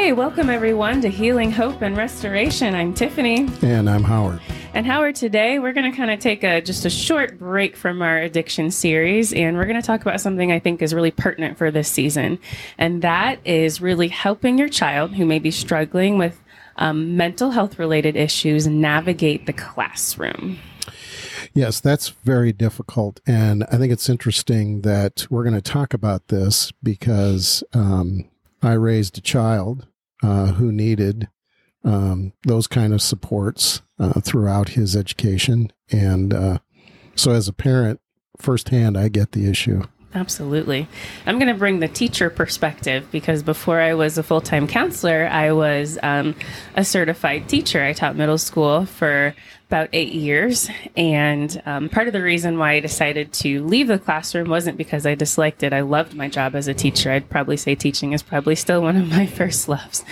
Hey, welcome everyone to Healing, Hope, and Restoration. I'm Tiffany. And I'm Howard. And Howard, today we're going to kind of take a just a short break from our addiction series, and we're going to talk about something I think is really pertinent for this season, and that is really helping your child who may be struggling with um, mental health related issues navigate the classroom. Yes, that's very difficult. And I think it's interesting that we're going to talk about this because um, I raised a child uh, who needed um, those kind of supports uh, throughout his education. And uh, so, as a parent, firsthand, I get the issue. Absolutely. I'm going to bring the teacher perspective because before I was a full time counselor, I was um, a certified teacher. I taught middle school for about eight years. And um, part of the reason why I decided to leave the classroom wasn't because I disliked it. I loved my job as a teacher. I'd probably say teaching is probably still one of my first loves.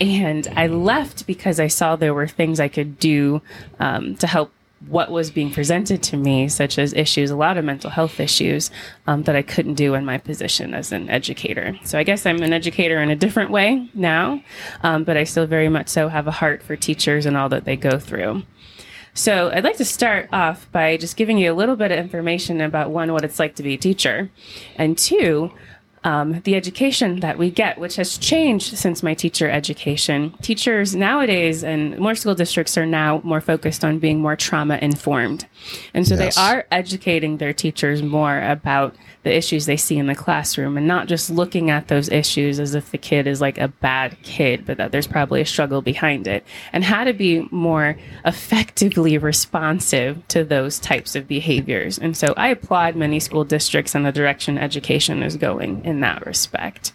And I left because I saw there were things I could do um, to help what was being presented to me, such as issues, a lot of mental health issues um, that I couldn't do in my position as an educator. So I guess I'm an educator in a different way now, um, but I still very much so have a heart for teachers and all that they go through. So I'd like to start off by just giving you a little bit of information about one, what it's like to be a teacher, and two, um, the education that we get, which has changed since my teacher education. Teachers nowadays and more school districts are now more focused on being more trauma informed. And so yes. they are educating their teachers more about the issues they see in the classroom and not just looking at those issues as if the kid is like a bad kid, but that there's probably a struggle behind it and how to be more effectively responsive to those types of behaviors. And so I applaud many school districts and the direction education is going in that respect.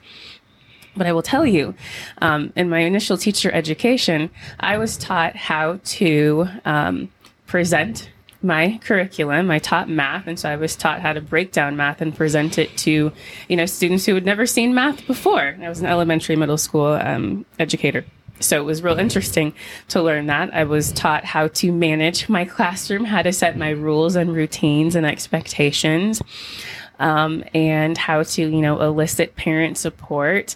But I will tell you, um, in my initial teacher education, I was taught how to um, present my curriculum. I taught math, and so I was taught how to break down math and present it to, you know, students who had never seen math before. I was an elementary, middle school um, educator. So it was real interesting to learn that. I was taught how to manage my classroom, how to set my rules and routines and expectations, um, and how to, you know, elicit parent support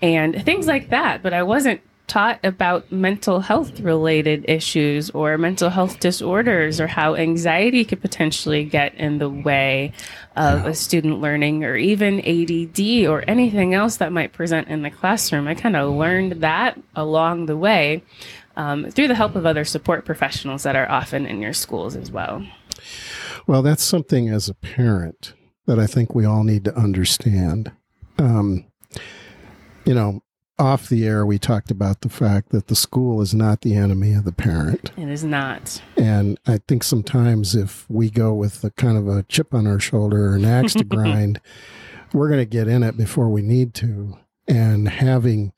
and things like that. But I wasn't taught about mental health related issues or mental health disorders or how anxiety could potentially get in the way of a student learning or even ADD or anything else that might present in the classroom. I kind of learned that along the way um, through the help of other support professionals that are often in your schools as well. Well, that's something as a parent that I think we all need to understand. Um, you know, off the air, we talked about the fact that the school is not the enemy of the parent. It is not. And I think sometimes if we go with a kind of a chip on our shoulder or an axe to grind, we're going to get in it before we need to. And having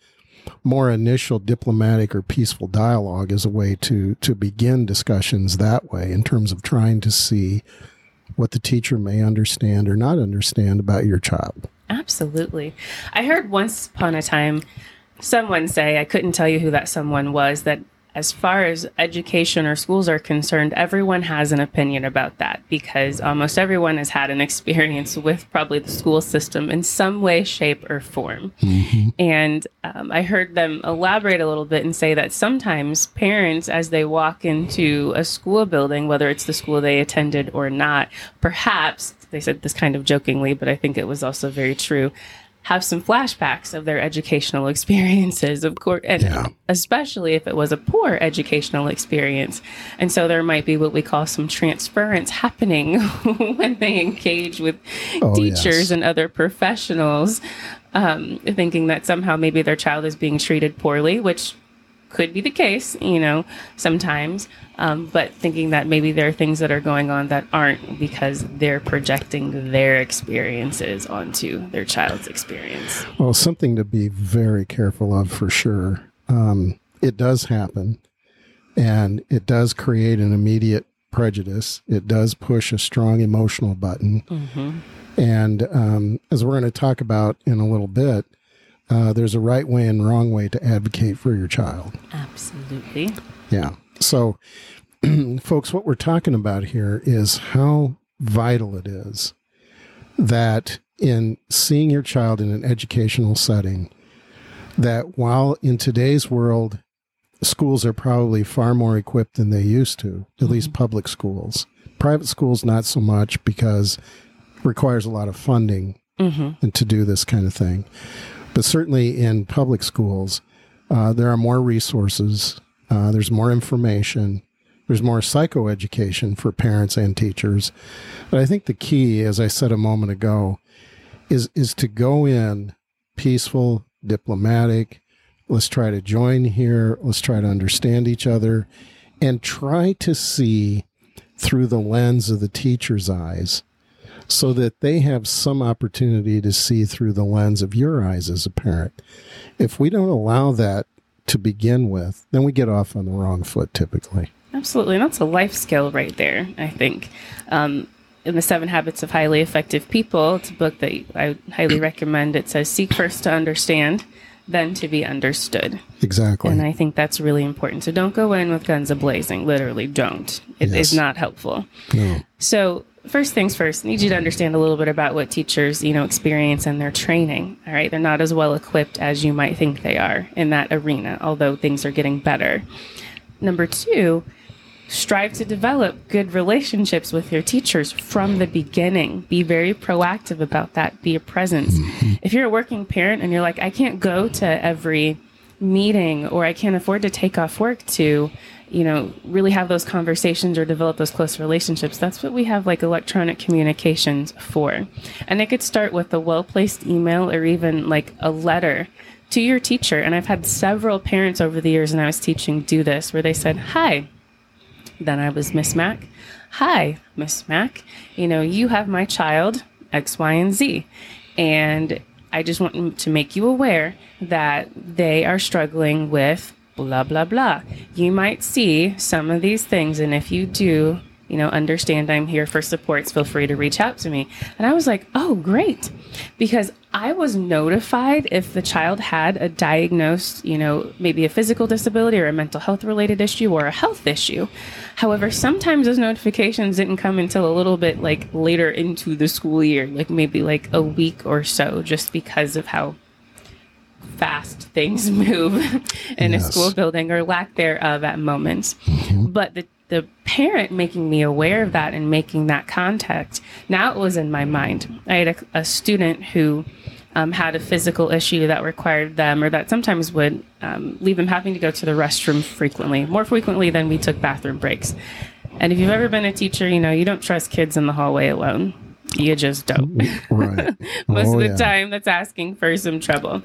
more initial diplomatic or peaceful dialogue is a way to to begin discussions that way in terms of trying to see what the teacher may understand or not understand about your child. Absolutely. I heard once upon a time someone say, I couldn't tell you who that someone was, that as far as education or schools are concerned, everyone has an opinion about that because almost everyone has had an experience with probably the school system in some way, shape, or form. Mm-hmm. And um, I heard them elaborate a little bit and say that sometimes parents, as they walk into a school building, whether it's the school they attended or not, perhaps they said this kind of jokingly, but I think it was also very true have some flashbacks of their educational experiences, of course, and yeah. especially if it was a poor educational experience. And so there might be what we call some transference happening when they engage with oh, teachers yes. and other professionals, um, thinking that somehow maybe their child is being treated poorly, which could be the case, you know, sometimes. Um, but thinking that maybe there are things that are going on that aren't because they're projecting their experiences onto their child's experience. Well, something to be very careful of for sure. Um, it does happen, and it does create an immediate prejudice. It does push a strong emotional button. Mm-hmm. And um, as we're going to talk about in a little bit, uh, there's a right way and wrong way to advocate for your child. Absolutely. Yeah. So, folks, what we're talking about here is how vital it is that in seeing your child in an educational setting, that while in today's world, schools are probably far more equipped than they used to, at least public schools. Private schools, not so much because it requires a lot of funding and to do this kind of thing. But certainly in public schools, uh, there are more resources, uh, there's more information, there's more psychoeducation for parents and teachers. But I think the key, as I said a moment ago, is is to go in peaceful, diplomatic. Let's try to join here. Let's try to understand each other and try to see through the lens of the teacher's eyes so that they have some opportunity to see through the lens of your eyes as a parent. If we don't allow that to begin with, then we get off on the wrong foot typically. Absolutely. And that's a life skill right there, I think. Um, in The Seven Habits of Highly Effective People, it's a book that I highly recommend. It says, Seek first to understand, then to be understood. Exactly. And I think that's really important. So don't go in with guns a blazing. Literally, don't. It is Yes. not helpful. no. So first things first, need you to understand a little bit about what teachers, you know, experience and their training. All right, they're not as well equipped as you might think they are in that arena, although things are getting better. Number two, strive to develop good relationships with your teachers from the beginning. Be very proactive about that. Be a presence. Mm-hmm. If you're a working parent and you're like, I can't go to every meeting or I can't afford to take off work to, you know, really have those conversations or develop those close relationships. That's what we have like electronic communications for. And it could start with a well placed email or even like a letter to your teacher. And I've had several parents over the years, and I was teaching do this, where they said, Hi. Then I was Miss Mac. Hi, Miss Mac. You know, you have my child, X, Y, and Z. And I just want to make you aware that they are struggling with blah, blah, blah. You might see some of these things. And if you do, you know, understand I'm here for supports, feel free to reach out to me. And I was like, oh, great. Because I was notified if the child had a diagnosed, you know, maybe a physical disability or a mental health related issue or a health issue. However, sometimes those notifications didn't come until a little bit like later into the school year, like maybe like a week or so, just because of how fast things move in a school building or lack thereof at moments. Mm-hmm. But the the parent making me aware of that and making that contact, now it was in my mind. I had a, a student who um, had a physical issue that required them, or that sometimes would um, leave them having to go to the restroom frequently, more frequently than we took bathroom breaks. And if you've ever been a teacher, you know, you don't trust kids in the hallway alone. You just don't. Right. Most Oh, of the yeah. time, that's asking for some trouble.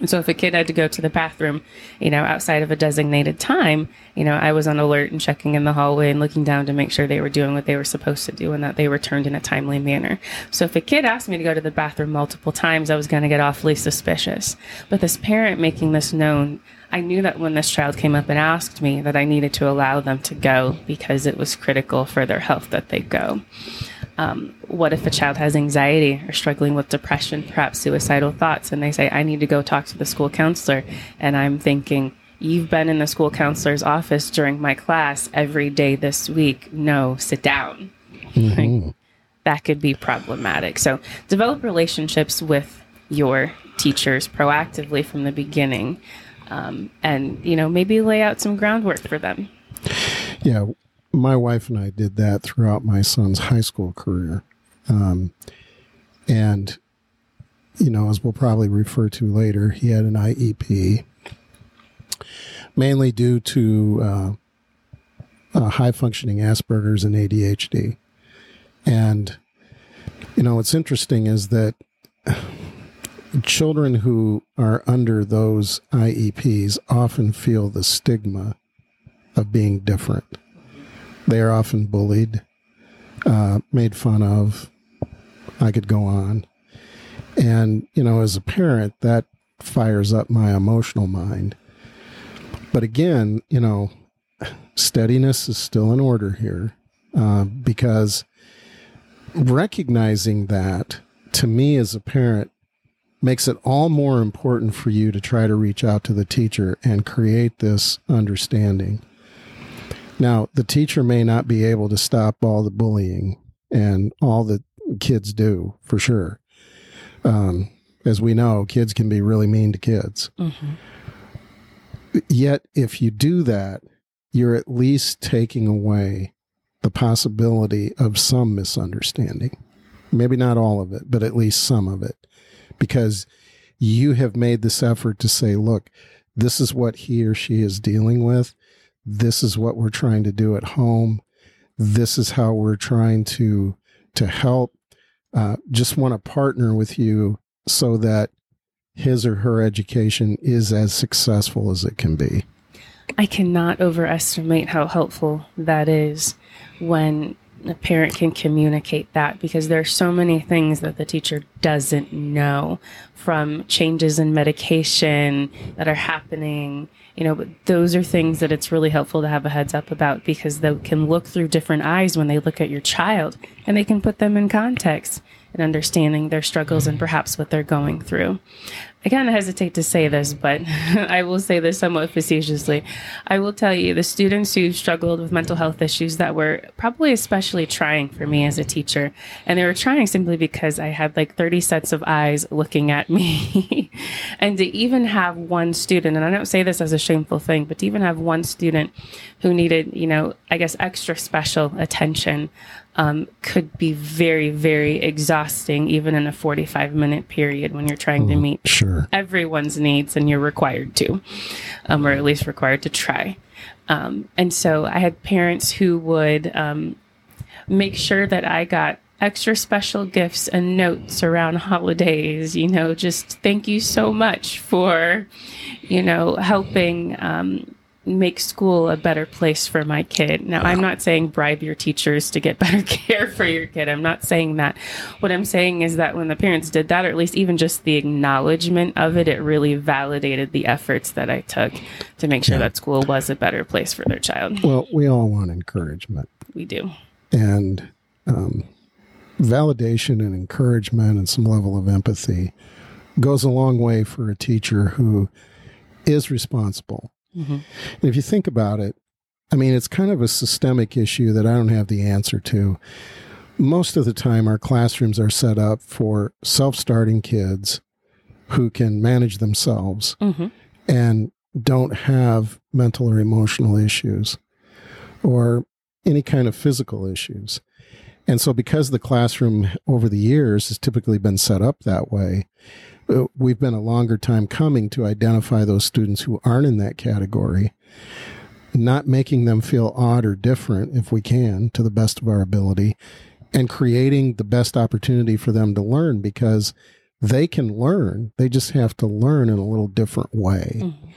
And so if a kid had to go to the bathroom, you know, outside of a designated time, you know, I was on alert and checking in the hallway and looking down to make sure they were doing what they were supposed to do and that they returned in a timely manner. So if a kid asked me to go to the bathroom multiple times, I was going to get awfully suspicious. But this parent making this known, I knew that when this child came up and asked me that I needed to allow them to go because it was critical for their health that they go what if a child has anxiety or struggling with depression, perhaps suicidal thoughts, and they say, I need to go talk to the school counselor? And I'm thinking, You've been in the school counselor's office during my class every day this week. No, sit down. Like, that could be problematic. So, develop relationships with your teachers proactively from the beginning. Um, and, you know, maybe lay out some groundwork for them. Yeah, my wife and I did that throughout my son's high school career. Um, and, you know, as we'll probably refer to later, he had an IEP, mainly due to uh, uh, high functioning Asperger's and ADHD. And, you know, what's interesting is that children who are under those IEPs often feel the stigma of being different. They are often bullied, uh, made fun of. I could go on. And, you know, as a parent, that fires up my emotional mind. But again, you know, steadiness is still in order here uh, because recognizing that to me as a parent makes it all more important for you to try to reach out to the teacher and create this understanding. Now, the teacher may not be able to stop all the bullying and all the kids do for sure. Um, as we know, kids can be really mean to kids. Mm-hmm. Yet, if you do that, you're at least taking away the possibility of some misunderstanding. Maybe not all of it, but at least some of it. Because you have made this effort to say, look, this is what he or she is dealing with. This is what we're trying to do at home. This is how we're trying to to help. Uh, just want to partner with you so that his or her education is as successful as it can be. I cannot overestimate how helpful that is when a parent can communicate that because there are so many things that the teacher doesn't know from changes in medication that are happening you know but those are things that it's really helpful to have a heads up about because they can look through different eyes when they look at your child and they can put them in context and understanding their struggles and perhaps what they're going through I kind of hesitate to say this, but I will say this somewhat facetiously. I will tell you the students who struggled with mental health issues that were probably especially trying for me as a teacher, and they were trying simply because I had like 30 sets of eyes looking at me. and to even have one student, and I don't say this as a shameful thing, but to even have one student who needed, you know, I guess extra special attention um, could be very, very exhausting, even in a 45 minute period when you're trying mm, to meet sure. everyone's needs and you're required to, um, or at least required to try. Um, and so I had parents who would um, make sure that I got extra special gifts and notes around holidays. You know, just thank you so much for, you know, helping um, make school a better place for my kid. Now, I'm not saying bribe your teachers to get better care for your kid. I'm not saying that. What I'm saying is that when the parents did that, or at least even just the acknowledgement of it, it really validated the efforts that I took to make sure yeah. that school was a better place for their child. Well, we all want encouragement. We do. And um, validation and encouragement and some level of empathy goes a long way for a teacher who is responsible Mm-hmm. And if you think about it, I mean, it's kind of a systemic issue that I don't have the answer to. Most of the time, our classrooms are set up for self starting kids who can manage themselves mm-hmm. and don't have mental or emotional issues or any kind of physical issues. And so, because the classroom over the years has typically been set up that way, we've been a longer time coming to identify those students who aren't in that category, not making them feel odd or different if we can to the best of our ability, and creating the best opportunity for them to learn because they can learn. They just have to learn in a little different way. Mm-hmm.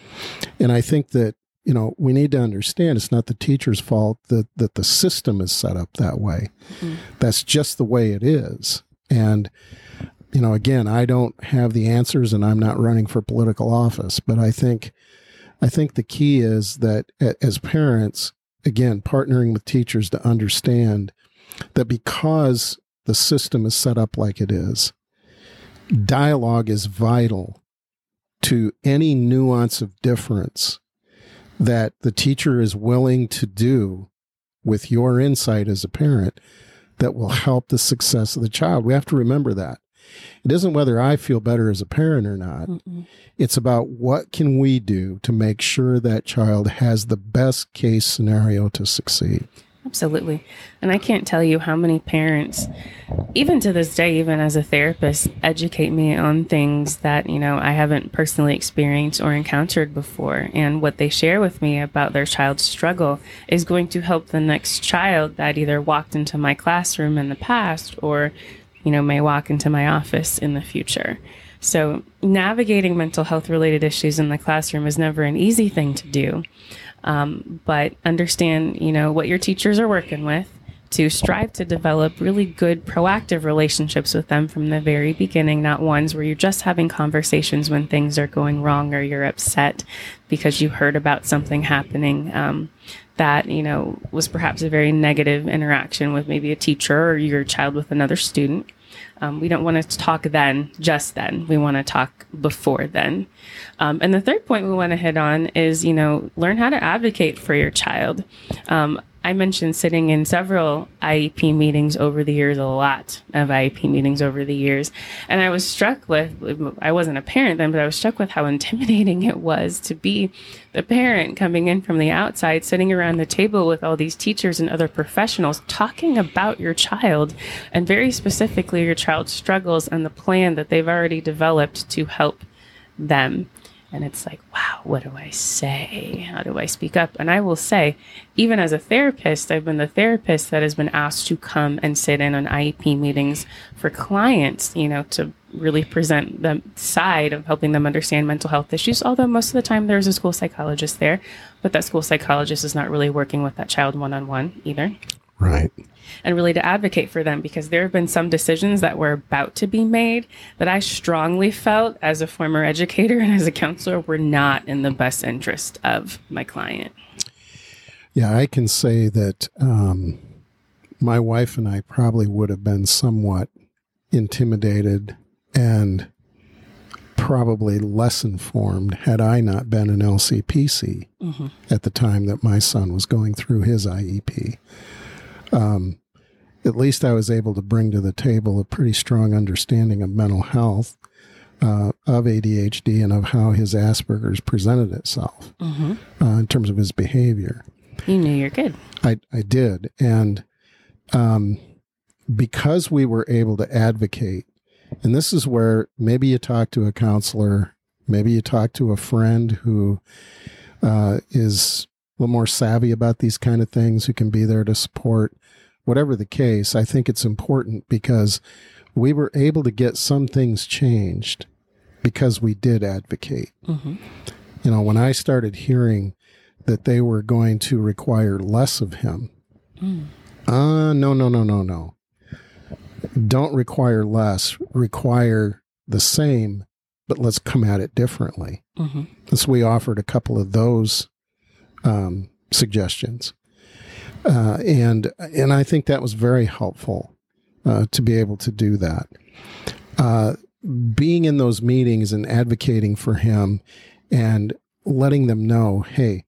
And I think that you know we need to understand it's not the teacher's fault that that the system is set up that way. Mm-hmm. That's just the way it is. And you know, again, I don't have the answers and I'm not running for political office, but I think I think the key is that as parents, again, partnering with teachers to understand that because the system is set up like it is, dialogue is vital to any nuance of difference that the teacher is willing to do with your insight as a parent that will help the success of the child. We have to remember that. It isn't whether I feel better as a parent or not. Mm-mm. It's about what can we do to make sure that child has the best case scenario to succeed. Absolutely. And I can't tell you how many parents, even to this day, even as a therapist, educate me on things that, you know, I haven't personally experienced or encountered before. And what they share with me about their child's struggle is going to help the next child that either walked into my classroom in the past or you know, may walk into my office in the future. So, navigating mental health related issues in the classroom is never an easy thing to do. Um, but understand, you know, what your teachers are working with to strive to develop really good proactive relationships with them from the very beginning, not ones where you're just having conversations when things are going wrong or you're upset because you heard about something happening. Um, that you know was perhaps a very negative interaction with maybe a teacher or your child with another student. Um, we don't want to talk then just then. We want to talk before then. Um, and the third point we want to hit on is you know learn how to advocate for your child. Um, I mentioned sitting in several IEP meetings over the years, a lot of IEP meetings over the years. And I was struck with, I wasn't a parent then, but I was struck with how intimidating it was to be the parent coming in from the outside, sitting around the table with all these teachers and other professionals talking about your child and very specifically your child's struggles and the plan that they've already developed to help them. And it's like, wow, what do I say? How do I speak up? And I will say, even as a therapist, I've been the therapist that has been asked to come and sit in on IEP meetings for clients, you know, to really present the side of helping them understand mental health issues. Although most of the time there's a school psychologist there, but that school psychologist is not really working with that child one on one either. Right. And really to advocate for them because there have been some decisions that were about to be made that I strongly felt as a former educator and as a counselor were not in the best interest of my client. Yeah, I can say that um, my wife and I probably would have been somewhat intimidated and probably less informed had I not been an LCPC mm-hmm. at the time that my son was going through his IEP. Um, at least I was able to bring to the table a pretty strong understanding of mental health, uh, of ADHD, and of how his Asperger's presented itself mm-hmm. uh, in terms of his behavior. You knew you're good. I, I did. And um, because we were able to advocate, and this is where maybe you talk to a counselor, maybe you talk to a friend who uh, is little more savvy about these kind of things, who can be there to support. Whatever the case, I think it's important because we were able to get some things changed because we did advocate. Mm-hmm. You know, when I started hearing that they were going to require less of him. Mm. Uh, no, no, no, no, no. Don't require less, require the same, but let's come at it differently. Mm-hmm. So we offered a couple of those um, suggestions. Uh, and and I think that was very helpful uh, to be able to do that. Uh, being in those meetings and advocating for him and letting them know, hey,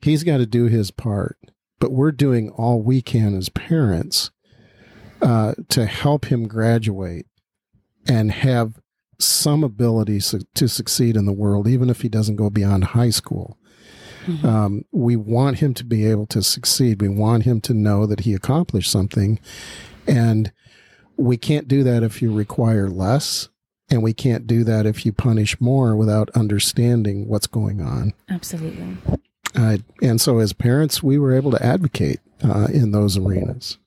he's got to do his part, but we're doing all we can as parents uh, to help him graduate and have some ability su- to succeed in the world, even if he doesn't go beyond high school. Mm-hmm. Um, we want him to be able to succeed. We want him to know that he accomplished something. And we can't do that if you require less. And we can't do that if you punish more without understanding what's going on. Absolutely. Uh, and so, as parents, we were able to advocate uh, in those arenas.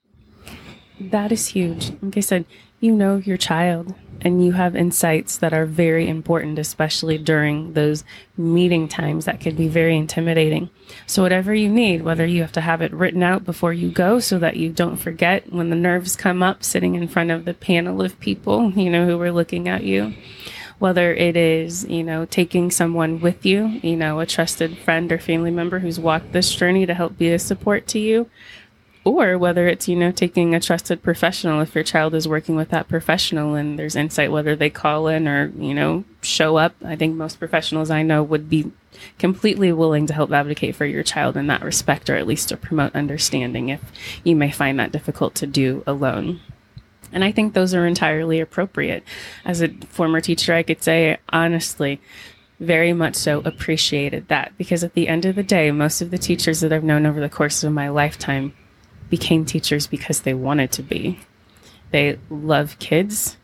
That is huge. Like I said, you know your child and you have insights that are very important, especially during those meeting times that could be very intimidating. So, whatever you need, whether you have to have it written out before you go so that you don't forget when the nerves come up sitting in front of the panel of people, you know, who are looking at you, whether it is, you know, taking someone with you, you know, a trusted friend or family member who's walked this journey to help be a support to you, or whether it's you know taking a trusted professional if your child is working with that professional and there's insight whether they call in or you know show up i think most professionals i know would be completely willing to help advocate for your child in that respect or at least to promote understanding if you may find that difficult to do alone. And i think those are entirely appropriate. As a former teacher i could say honestly very much so appreciated that because at the end of the day, most of the teachers that I've known over the course of my lifetime became teachers because they wanted to be. They love kids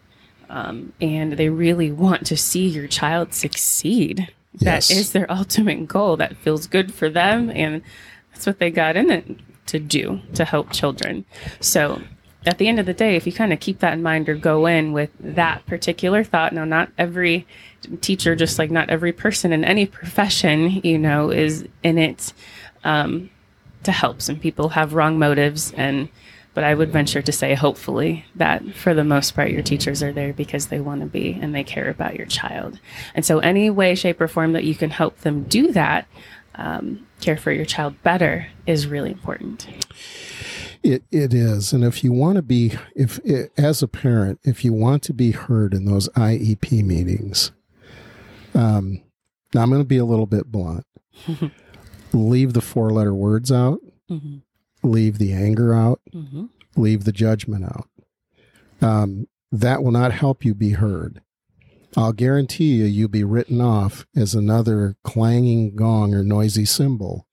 um, and they really want to see your child succeed. Yes. That is their ultimate goal. That feels good for them. And that's what they got in it to do to help children. So at the end of the day, if you kind of keep that in mind or go in with that particular thought, now, not every teacher, just like not every person in any profession, you know, is in it um, to help. Some people have wrong motives and but I would venture to say hopefully that for the most part your teachers are there because they want to be and they care about your child. And so any way, shape, or form that you can help them do that, um, care for your child better is really important. It, it is. And if you want to be, if as a parent, if you want to be heard in those IEP meetings, um, now I'm going to be a little bit blunt. leave the four letter words out. Mm-hmm. leave the anger out, Mm-hmm. leave the judgment out. Um, that will not help you be heard. I'll guarantee you, you'll be written off as another clanging gong or noisy cymbal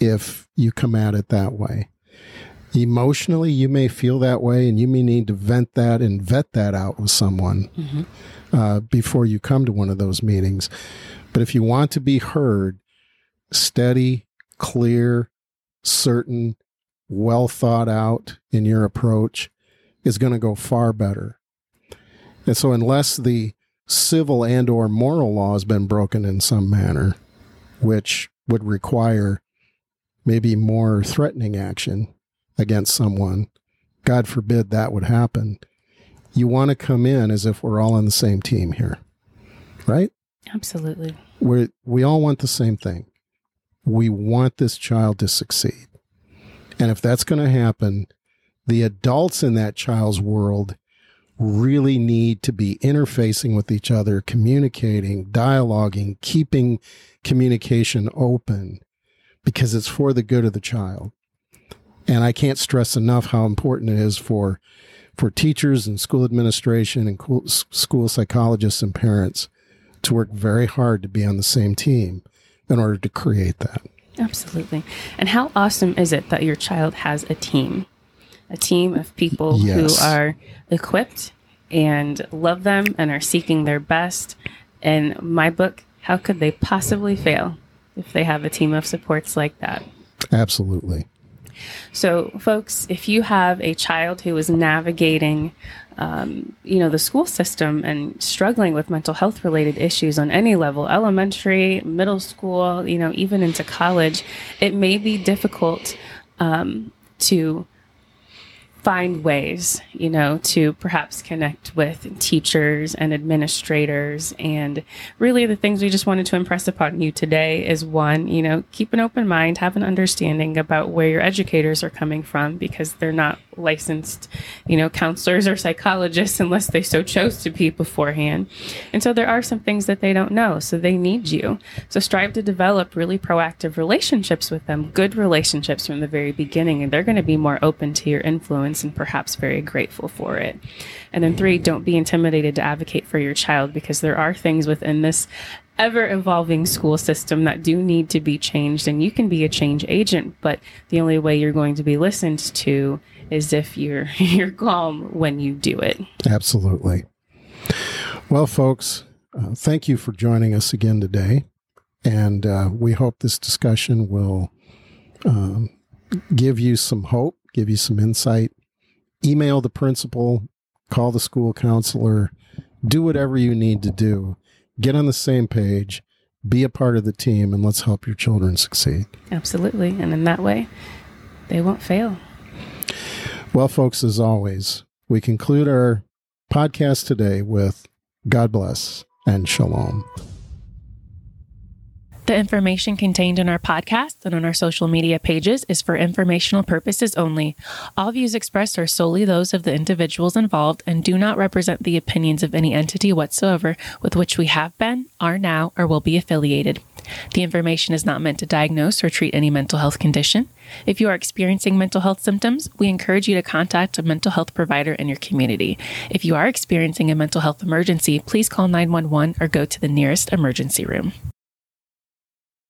if you come at it that way. Emotionally, you may feel that way, and you may need to vent that and vet that out with someone Mm-hmm. uh, before you come to one of those meetings. But if you want to be heard, steady, clear, certain, well thought out in your approach is going to go far better. And so unless the civil and or moral law has been broken in some manner, which would require maybe more threatening action against someone, God forbid that would happen. You want to come in as if we're all on the same team here, right? Absolutely. we we all want the same thing. We want this child to succeed. And if that's going to happen, the adults in that child's world really need to be interfacing with each other, communicating, dialoguing, keeping communication open because it's for the good of the child. And I can't stress enough how important it is for for teachers and school administration and school psychologists and parents to work very hard to be on the same team in order to create that. Absolutely. And how awesome is it that your child has a team? A team of people Yes. who are equipped and love them and are seeking their best. In my book, how could they possibly fail if they have a team of supports like that? Absolutely. So, folks, if you have a child who is navigating, um, you know, the school system and struggling with mental health related issues on any level, elementary, middle school, you know, even into college, it may be difficult um, to find ways, you know, to perhaps connect with teachers and administrators. And really, the things we just wanted to impress upon you today is one, you know, keep an open mind, have an understanding about where your educators are coming from because they're not licensed, you know, counselors or psychologists unless they so chose to be beforehand. And so there are some things that they don't know. So they need you. So strive to develop really proactive relationships with them, good relationships from the very beginning. And they're going to be more open to your influence and perhaps very grateful for it. And then three, don't be intimidated to advocate for your child because there are things within this ever evolving school system that do need to be changed and you can be a change agent but the only way you're going to be listened to is if you're you're calm when you do it Absolutely. Well, folks, uh, thank you for joining us again today. And uh, we hope this discussion will um, give you some hope, give you some insight. Email the principal, call the school counselor, do whatever you need to do. Get on the same page, be a part of the team, and let's help your children succeed. absolutely and in that way they won't fail Well, folks, as always, we conclude our podcast today with God bless and shalom. The information contained in our podcast and on our social media pages is for informational purposes only. All views expressed are solely those of the individuals involved and do not represent the opinions of any entity whatsoever with which we have been, are now, or will be affiliated. The information is not meant to diagnose or treat any mental health condition. If you are experiencing mental health symptoms, we encourage you to contact a mental health provider in your community. If you are experiencing a mental health emergency, please call 911 or go to the nearest emergency room.